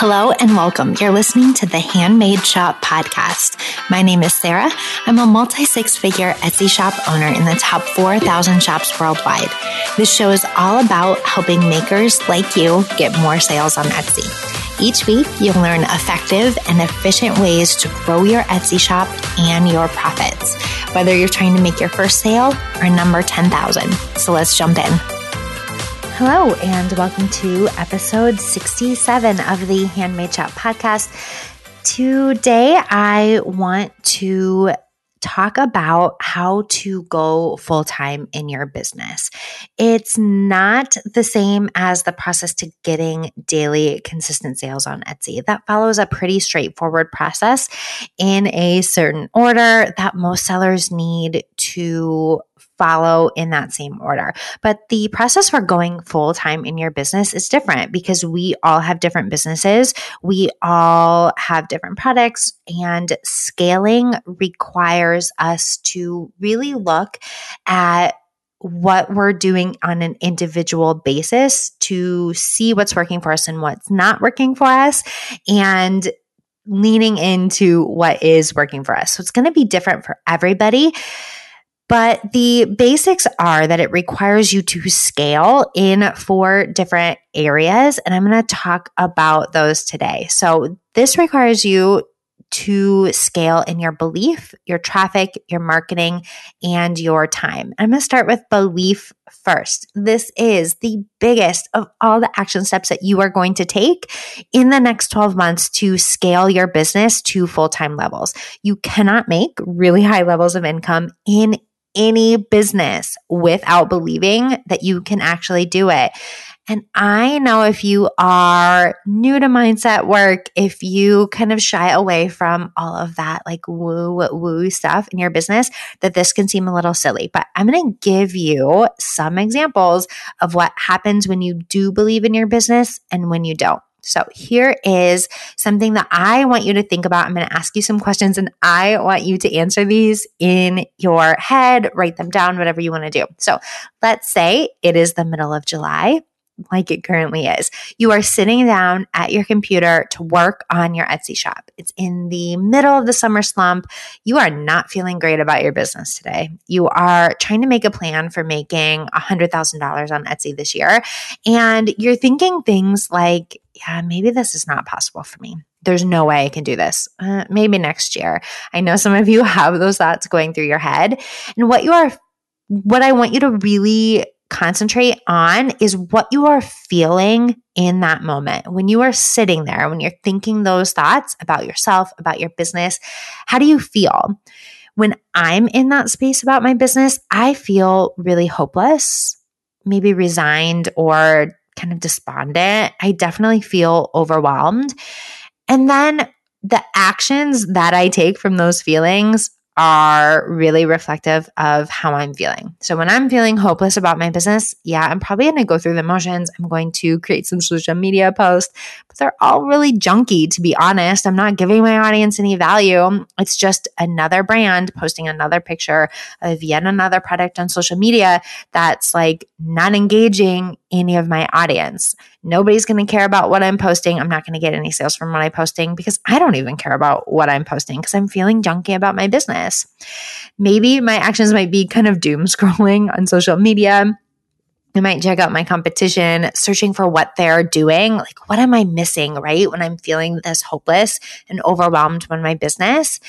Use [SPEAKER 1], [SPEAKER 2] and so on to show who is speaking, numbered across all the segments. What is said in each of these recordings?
[SPEAKER 1] Hello and welcome. You're listening to the Handmade Shop podcast. My name is Sarah. I'm a multi six figure Etsy shop owner in the top 4,000 shops worldwide. This show is all about helping makers like you get more sales on Etsy. Each week, you'll learn effective and efficient ways to grow your Etsy shop and your profits, whether you're trying to make your first sale or number 10,000. So let's jump in. Hello, and welcome to episode 67 of the Handmade Shop podcast. Today, I want to talk about how to go full time in your business. It's not the same as the process to getting daily consistent sales on Etsy. That follows a pretty straightforward process in a certain order that most sellers need to follow in that same order. But the process for going full time in your business is different because we all have different businesses. We all have different products and scaling requires us to really look at what we're doing on an individual basis to see what's working for us and what's not working for us and leaning into what is working for us. So it's going to be different for everybody. But the basics are that it requires you to scale in four different areas. And I'm going to talk about those today. So this requires you to scale in your belief, your traffic, your marketing, and your time. I'm going to start with belief first. This is the biggest of all the action steps that you are going to take in the next 12 months to scale your business to full time levels. You cannot make really high levels of income in any business without believing that you can actually do it. And I know if you are new to mindset work, if you kind of shy away from all of that like woo woo stuff in your business, that this can seem a little silly. But I'm going to give you some examples of what happens when you do believe in your business and when you don't. So here is something that I want you to think about. I'm going to ask you some questions and I want you to answer these in your head, write them down, whatever you want to do. So let's say it is the middle of July like it currently is. You are sitting down at your computer to work on your Etsy shop. It's in the middle of the summer slump. You are not feeling great about your business today. You are trying to make a plan for making $100,000 on Etsy this year. And you're thinking things like, yeah, maybe this is not possible for me. There's no way I can do this. Uh, maybe next year. I know some of you have those thoughts going through your head. And what you are, what I want you to really concentrate on is what you are feeling in that moment. When you are sitting there, when you're thinking those thoughts about yourself, about your business, how do you feel? When I'm in that space about my business, I feel really hopeless, maybe resigned or kind of despondent. I definitely feel overwhelmed. And then the actions that I take from those feelings are really reflective of how I'm feeling. So when I'm feeling hopeless about my business, yeah, I'm probably going to go through the motions. I'm going to create some social media posts, but they're all really junky, to be honest. I'm not giving my audience any value. It's just another brand posting another picture of yet another product on social media that's like not engaging any of my audience. Nobody's going to care about what I'm posting. I'm not going to get any sales from what I'm posting because I don't even care about what I'm posting because I'm feeling junky about my business. Maybe my actions might be kind of doom scrolling on social media. I might check out my competition, searching for what they're doing. Like, what am I missing, right? When I'm feeling this hopeless and overwhelmed when my business.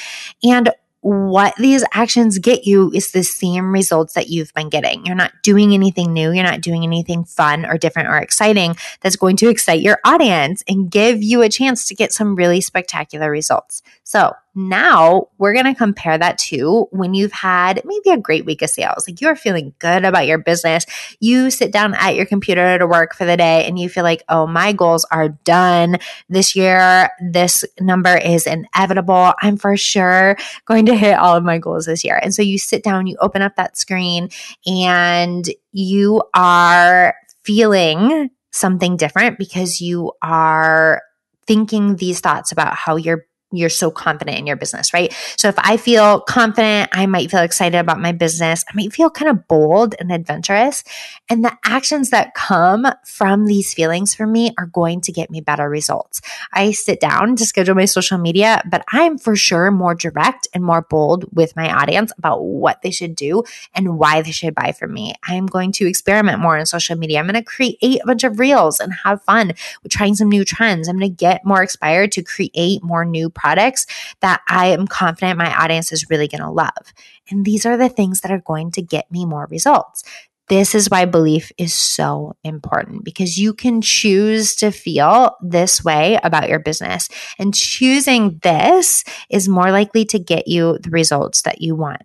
[SPEAKER 1] And what these actions get you is the same results that you've been getting. You're not doing anything new. You're not doing anything fun or different or exciting that's going to excite your audience and give you a chance to get some really spectacular results. So now we're going to compare that to when you've had maybe a great week of sales. Like you're feeling good about your business. You sit down at your computer to work for the day and you feel like, oh, my goals are done this year. This number is inevitable. I'm for sure going to hit all of my goals this year. And so you sit down, you open up that screen, and you are feeling something different because you are thinking these thoughts about how your you're so confident in your business, right? So if I feel confident, I might feel excited about my business. I might feel kind of bold and adventurous. And the actions that come from these feelings for me are going to get me better results. I sit down to schedule my social media, but I'm for sure more direct and more bold with my audience about what they should do and why they should buy from me. I'm going to experiment more on social media. I'm going to create a bunch of reels and have fun with trying some new trends. I'm going to get more inspired to create more new products that I am confident my audience is really going to love. And these are the things that are going to get me more results. This is why belief is so important because you can choose to feel this way about your business. And choosing this is more likely to get you the results that you want.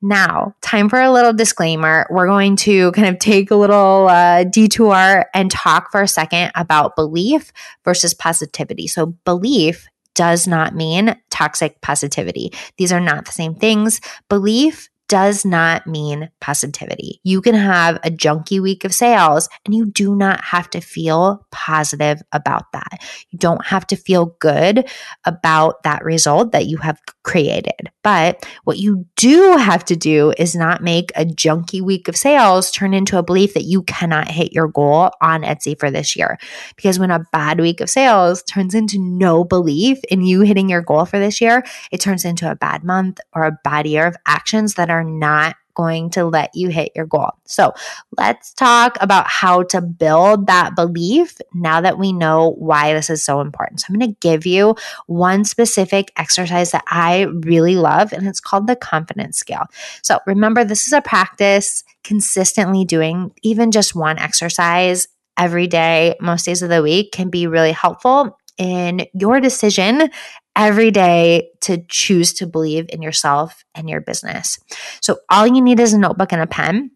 [SPEAKER 1] Now, time for a little disclaimer. We're going to kind of take a little uh, detour and talk for a second about belief versus positivity. So, belief does not mean toxic positivity. These are not the same things. Belief does not mean positivity. You can have a junky week of sales and you do not have to feel positive about that. You don't have to feel good about that result that you have created. But what you do have to do is not make a junky week of sales turn into a belief that you cannot hit your goal on Etsy for this year. Because when a bad week of sales turns into no belief in you hitting your goal for this year, it turns into a bad month or a bad year of actions that are not going to let you hit your goal. So let's talk about how to build that belief now that we know why this is so important. So I'm going to give you one specific exercise that I really love, and it's called the confidence scale. So remember, this is a practice consistently doing even just one exercise every day, most days of the week can be really helpful in your decision every day to choose to believe in yourself and your business. So, all you need is a notebook and a pen.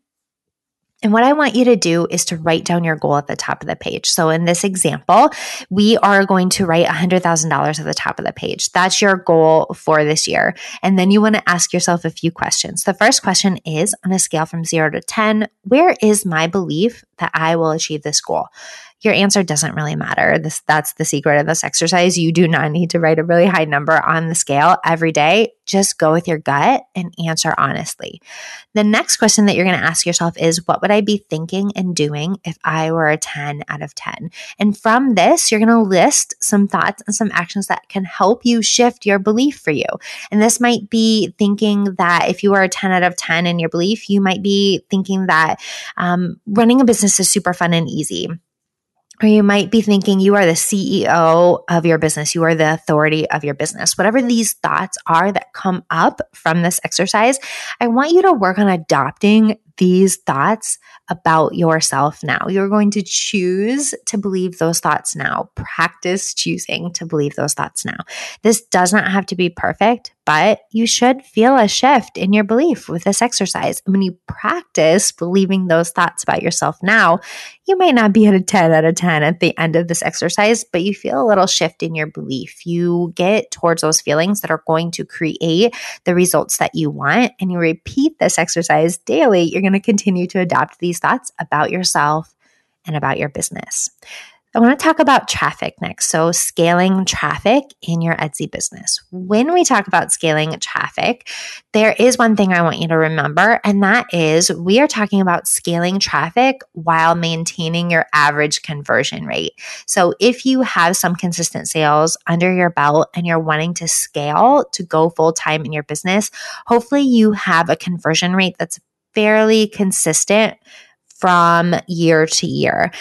[SPEAKER 1] And what I want you to do is to write down your goal at the top of the page. So in this example, we are going to write $100,000 at the top of the page. That's your goal for this year. And then you want to ask yourself a few questions. The first question is on a scale from zero to 10, where is my belief that I will achieve this goal? Your answer doesn't really matter. This that's the secret of this exercise. You do not need to write a really high number on the scale every day. Just go with your gut and answer honestly. The next question that you're going to ask yourself is what would I be thinking and doing if I were a 10 out of 10? And from this, you're going to list some thoughts and some actions that can help you shift your belief for you. And this might be thinking that if you are a 10 out of 10 in your belief, you might be thinking that um, running a business is super fun and easy or you might be thinking you are the CEO of your business, you are the authority of your business. Whatever these thoughts are that come up from this exercise, I want you to work on adopting these thoughts about yourself now. You're going to choose to believe those thoughts now. Practice choosing to believe those thoughts now. This does not have to be perfect, but you should feel a shift in your belief with this exercise. When you practice believing those thoughts about yourself now, you might not be at a 10 out of 10 at the end of this exercise, but you feel a little shift in your belief. You get towards those feelings that are going to create the results that you want, and you repeat this exercise daily. You're going to continue to adopt these thoughts about yourself and about your business. I want to talk about traffic next. So, scaling traffic in your Etsy business. When we talk about scaling traffic, there is one thing I want you to remember, and that is we are talking about scaling traffic while maintaining your average conversion rate. So, if you have some consistent sales under your belt and you're wanting to scale to go full time in your business, hopefully you have a conversion rate that's fairly consistent from year to year.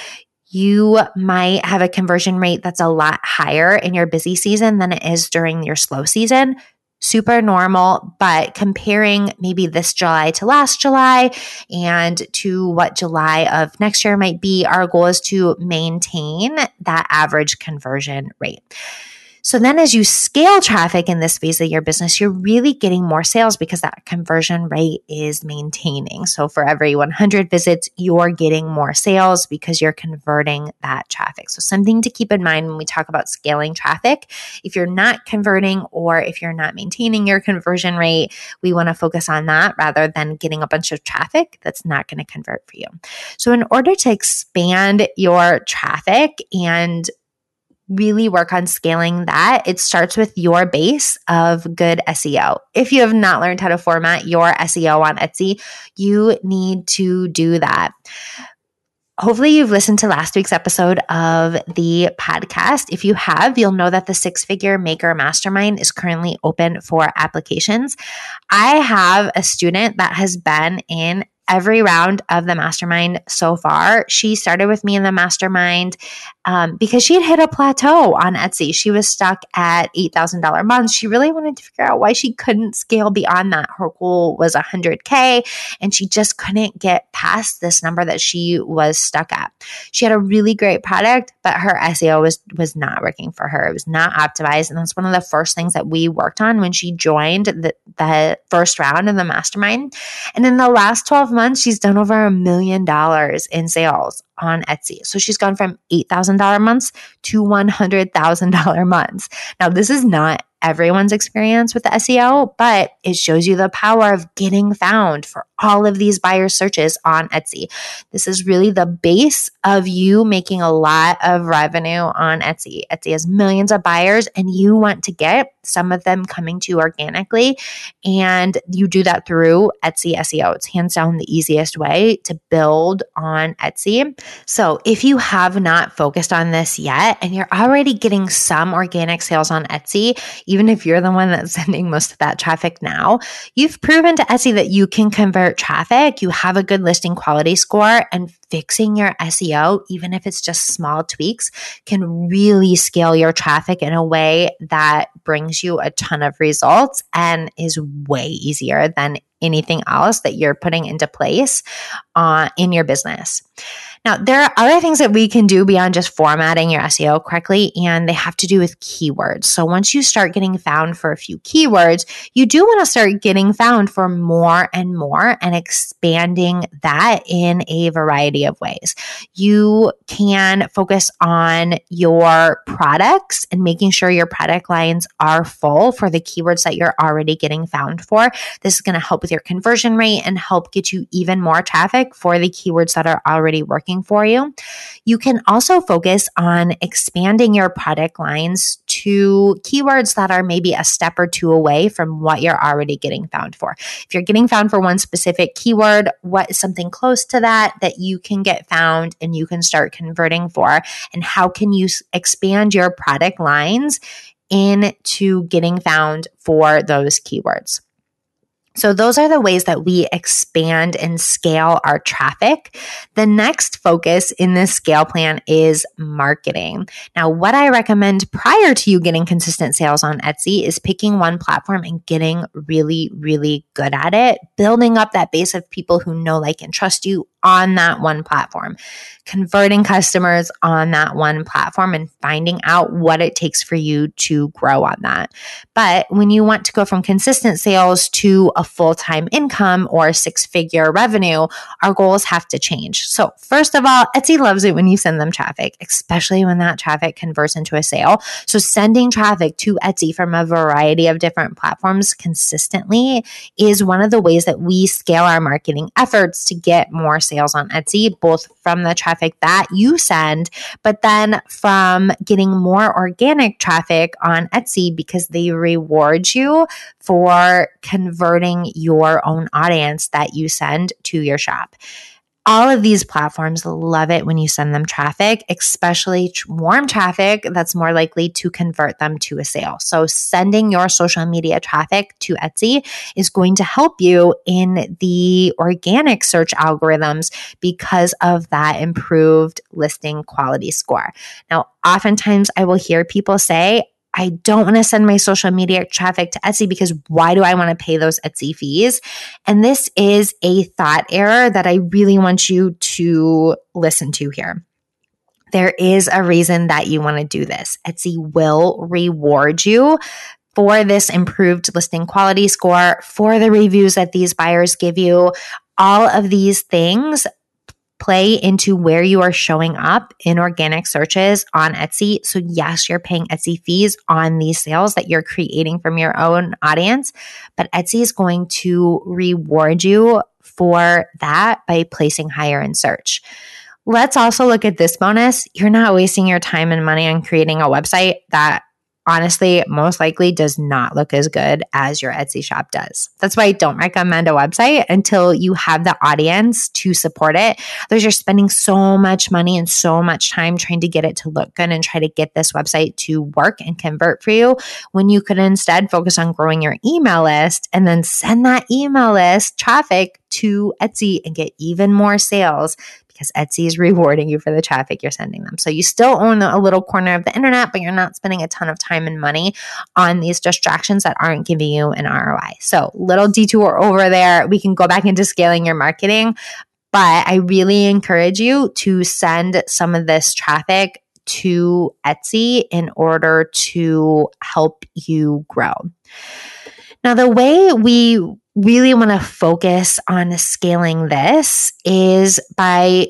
[SPEAKER 1] You might have a conversion rate that's a lot higher in your busy season than it is during your slow season. Super normal, but comparing maybe this July to last July and to what July of next year might be, our goal is to maintain that average conversion rate. So then as you scale traffic in this phase of your business, you're really getting more sales because that conversion rate is maintaining. So for every 100 visits, you're getting more sales because you're converting that traffic. So something to keep in mind when we talk about scaling traffic. If you're not converting or if you're not maintaining your conversion rate, we want to focus on that rather than getting a bunch of traffic that's not going to convert for you. So in order to expand your traffic and really work on scaling that, it starts with your base of good SEO. If you have not learned how to format your SEO on Etsy, you need to do that. Hopefully, you've listened to last week's episode of the podcast. If you have, you'll know that the six figure maker mastermind is currently open for applications. I have a student that has been in every round of the mastermind so far. She started with me in the mastermind um, because she had hit a plateau on Etsy. She was stuck at $8,000 a month. She really wanted to figure out why she couldn't scale beyond that. Her goal was 100K and she just couldn't get past this number that she was stuck at. She had a really great product, but her SEO was, was not working for her. It was not optimized. And that's one of the first things that we worked on when she joined the, the first round of the mastermind. And in the last 12 months, she's done over a million dollars in sales on Etsy. So she's gone from $8,000 months to $100,000 months. Now, this is not everyone's experience with the SEO, but it shows you the power of getting found for all of these buyer searches on Etsy. This is really the base of you making a lot of revenue on Etsy. Etsy has millions of buyers, and you want to get some of them coming to you organically. And you do that through Etsy SEO. It's hands down the easiest way to build on Etsy. So if you have not focused on this yet and you're already getting some organic sales on Etsy, even if you're the one that's sending most of that traffic now, you've proven to Etsy that you can convert traffic, you have a good listing quality score, and fixing your SEO, even if it's just small tweaks, can really scale your traffic in a way that brings you a ton of results and is way easier than anything else that you're putting into place uh, in your business. Now, there are other things that we can do beyond just formatting your SEO correctly, and they have to do with keywords. So, once you start getting found for a few keywords, you do want to start getting found for more and more and expanding that in a variety of ways. You can focus on your products and making sure your product lines are full for the keywords that you're already getting found for. This is going to help with your conversion rate and help get you even more traffic for the keywords that are already working working for you. You can also focus on expanding your product lines to keywords that are maybe a step or two away from what you're already getting found for. If you're getting found for one specific keyword, what is something close to that that you can get found and you can start converting for? And how can you expand your product lines into getting found for those keywords? So, those are the ways that we expand and scale our traffic. The next focus in this scale plan is marketing. Now, what I recommend prior to you getting consistent sales on Etsy is picking one platform and getting really, really good at it, building up that base of people who know, like, and trust you on that one platform, converting customers on that one platform and finding out what it takes for you to grow on that. But when you want to go from consistent sales to a full time income or six figure revenue, our goals have to change. So, first of all, Etsy loves it when you send them traffic, especially when that traffic converts into a sale. So, sending traffic to Etsy from a variety of different platforms consistently is one of the ways that we scale our marketing efforts to get more sales sales on Etsy, both from the traffic that you send, but then from getting more organic traffic on Etsy because they reward you for converting your own audience that you send to your shop all of these platforms love it when you send them traffic, especially warm traffic that's more likely to convert them to a sale. So, sending your social media traffic to Etsy is going to help you in the organic search algorithms because of that improved listing quality score. Now, oftentimes I will hear people say, I don't want to send my social media traffic to Etsy because why do I want to pay those Etsy fees? And this is a thought error that I really want you to listen to here. There is a reason that you want to do this. Etsy will reward you for this improved listing quality score, for the reviews that these buyers give you. All of these things play into where you are showing up in organic searches on Etsy. So, yes, you're paying Etsy fees on these sales that you're creating from your own audience, but Etsy is going to reward you for that by placing higher in search. let's also look at this bonus. You're not wasting your time and money on creating a website that honestly most likely does not look as good as your Etsy shop does. That's why I don't recommend a website until you have the audience to support it. Otherwise, you're spending so much money and so much time trying to get it to look good and try to get this website to work and convert for you when you could instead focus on growing your email list and then send that email list traffic to Etsy and get even more sales because Etsy is rewarding you for the traffic you're sending them. So you still own a little corner of the internet, but you're not spending a ton of time and money on these distractions that aren't giving you an ROI. So little detour over there. We can go back into scaling your marketing, but I really encourage you to send some of this traffic to Etsy in order to help you grow. Now, the way we really want to focus on scaling this is by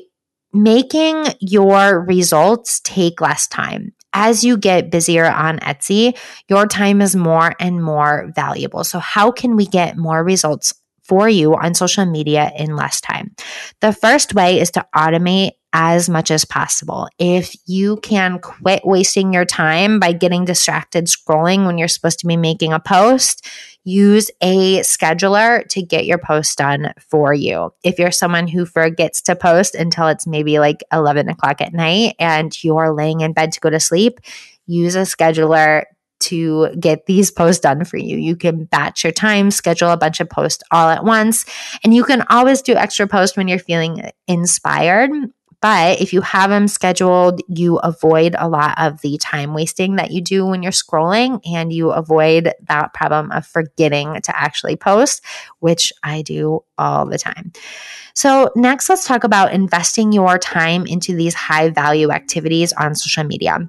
[SPEAKER 1] making your results take less time. As you get busier on Etsy, your time is more and more valuable. So, how can we get more results for you on social media in less time? The first way is to automate as much as possible. If you can quit wasting your time by getting distracted scrolling when you're supposed to be making a post, use a scheduler to get your post done for you. If you're someone who forgets to post until it's maybe like 11 o'clock at night and you're laying in bed to go to sleep, use a scheduler to get these posts done for you. You can batch your time, schedule a bunch of posts all at once, and you can always do extra posts when you're feeling inspired. But if you have them scheduled, you avoid a lot of the time wasting that you do when you're scrolling and you avoid that problem of forgetting to actually post, which I do all the time. So, next, let's talk about investing your time into these high value activities on social media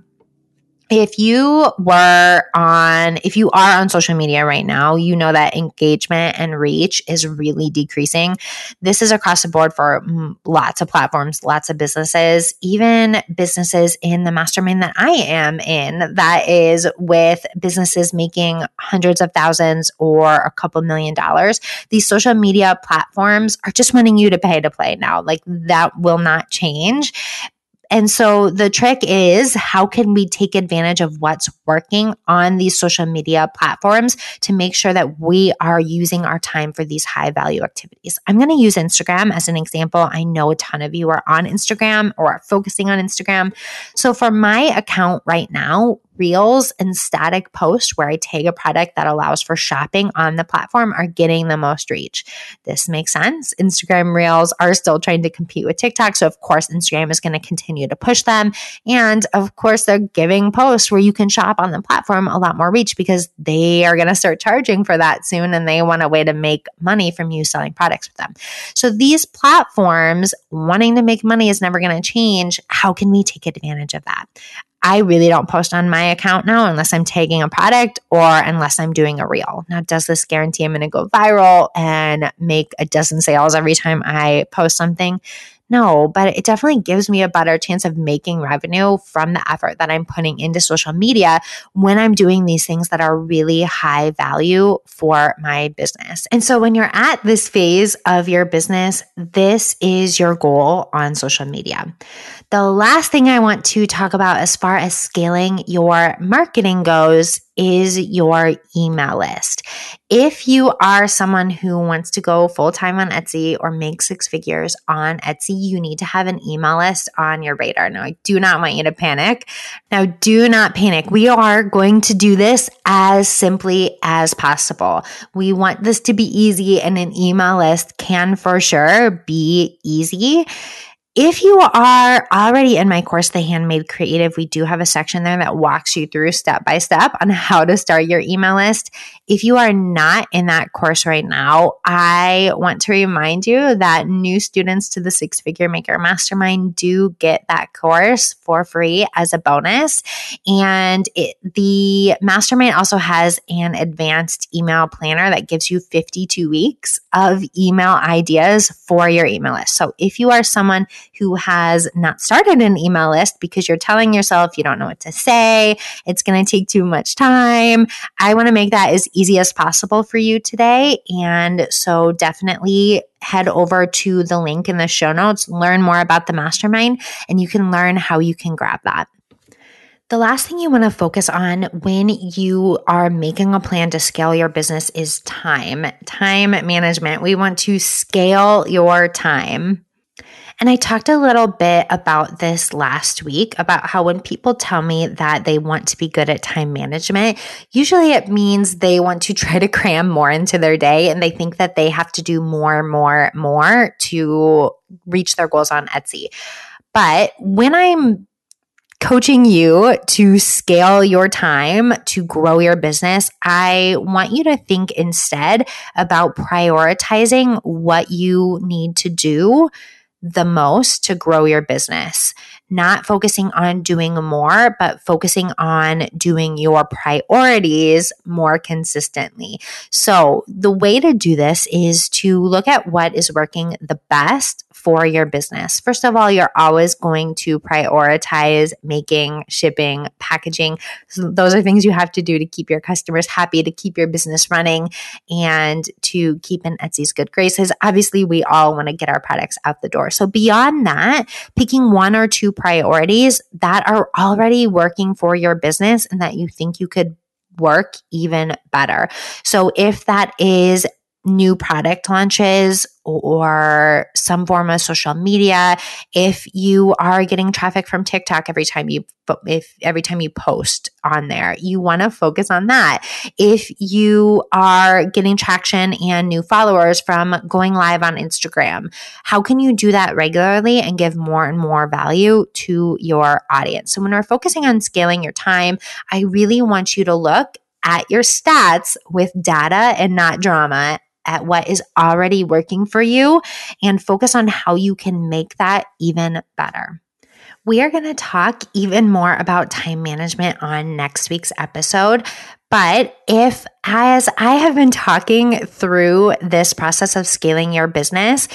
[SPEAKER 1] if you were on, if you are on social media right now, you know that engagement and reach is really decreasing. This is across the board for mm, lots of platforms, lots of businesses, even businesses in the mastermind that I am in, that is with businesses making hundreds of thousands or a couple million dollars. These social media platforms are just wanting you to pay to play now. Like that will not change. And so the trick is how can we take advantage of what's working on these social media platforms to make sure that we are using our time for these high value activities? I'm going to use Instagram as an example. I know a ton of you are on Instagram or are focusing on Instagram. So for my account right now, reels and static posts where I tag a product that allows for shopping on the platform are getting the most reach. This makes sense. Instagram reels are still trying to compete with TikTok. So, of course, Instagram is going to continue to push them. And of course, they're giving posts where you can shop on the platform a lot more reach because they are going to start charging for that soon and they want a way to make money from you selling products with them. So, these platforms wanting to make money is never going to change. How can we take advantage of that? I really don't post on my account now unless I'm tagging a product or unless I'm doing a reel. Now, does this guarantee I'm going to go viral and make a dozen sales every time I post something? No, but it definitely gives me a better chance of making revenue from the effort that I'm putting into social media when I'm doing these things that are really high value for my business. And so when you're at this phase of your business, this is your goal on social media. The last thing I want to talk about as far as scaling your marketing goes is your email list. If you are someone who wants to go full time on Etsy or make six figures on Etsy, you need to have an email list on your radar. Now, I do not want you to panic. Now, do not panic. We are going to do this as simply as possible. We want this to be easy, and an email list can for sure be easy. If you are already in my course, The Handmade Creative, we do have a section there that walks you through step by step on how to start your email list. If you are not in that course right now, I want to remind you that new students to the Six Figure Maker Mastermind do get that course for free as a bonus. And it, the mastermind also has an advanced email planner that gives you 52 weeks of email ideas for your email list. So if you are someone who has not started an email list because you're telling yourself you don't know what to say, it's going to take too much time. I want to make that as easy as possible for you today. And so definitely head over to the link in the show notes, learn more about the mastermind, and you can learn how you can grab that. The last thing you want to focus on when you are making a plan to scale your business is time, time management. We want to scale your time. And I talked a little bit about this last week about how when people tell me that they want to be good at time management, usually it means they want to try to cram more into their day and they think that they have to do more, more, more to reach their goals on Etsy. But when I'm coaching you to scale your time to grow your business, I want you to think instead about prioritizing what you need to do the most to grow your business not focusing on doing more, but focusing on doing your priorities more consistently. So, the way to do this is to look at what is working the best for your business. First of all, you're always going to prioritize making, shipping, packaging. So those are things you have to do to keep your customers happy, to keep your business running, and to keep in Etsy's good graces. Obviously, we all want to get our products out the door. So, beyond that, picking one or two priorities that are already working for your business and that you think you could work even better. So if that is new product launches or some form of social media if you are getting traffic from TikTok every time you if every time you post on there you want to focus on that. If you are getting traction and new followers from going live on Instagram how can you do that regularly and give more and more value to your audience? So when we're focusing on scaling your time I really want you to look at your stats with data and not drama at what is already working for you and focus on how you can make that even better. We are going to talk even more about time management on next week's episode. But if, as I have been talking through this process of scaling your business,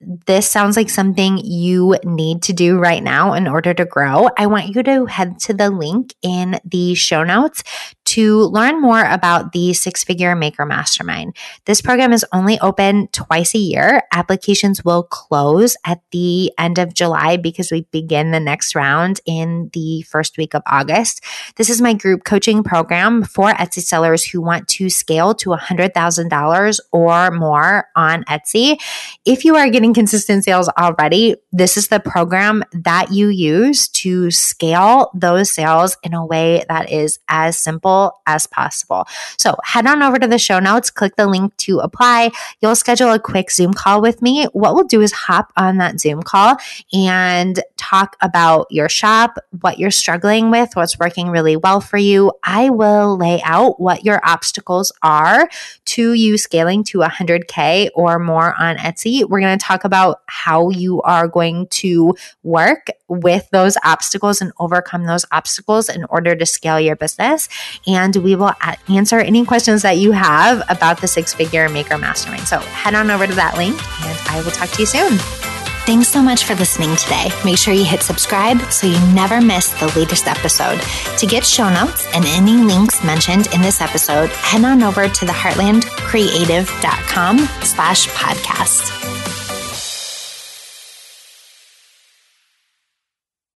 [SPEAKER 1] this sounds like something you need to do right now in order to grow, I want you to head to the link in the show notes to learn more about the Six Figure Maker Mastermind. This program is only open twice a year. Applications will close at the end of July because we begin the next round in the first week of August. This is my group coaching program for Etsy sellers who want to scale to $100,000 or more on Etsy. If you are getting consistent sales already, this is the program that you use to scale those sales in a way that is as simple as possible. So head on over to the show notes, click the link to apply. You'll schedule a quick Zoom call with me. What we'll do is hop on that Zoom call and talk about your shop, what you're struggling with, what's working really well for you. I will lay out what your obstacles are to you scaling to 100K or more on Etsy. We're going to talk about how you are going to work with those obstacles and overcome those obstacles in order to scale your business and we will answer any questions that you have about the six figure maker mastermind. So head on over to that link and I will talk to you soon. Thanks so much for listening today. Make sure you hit subscribe so you never miss the latest episode. To get show notes and any links mentioned in this episode, head on over to theheartlandcreative.com slash podcast.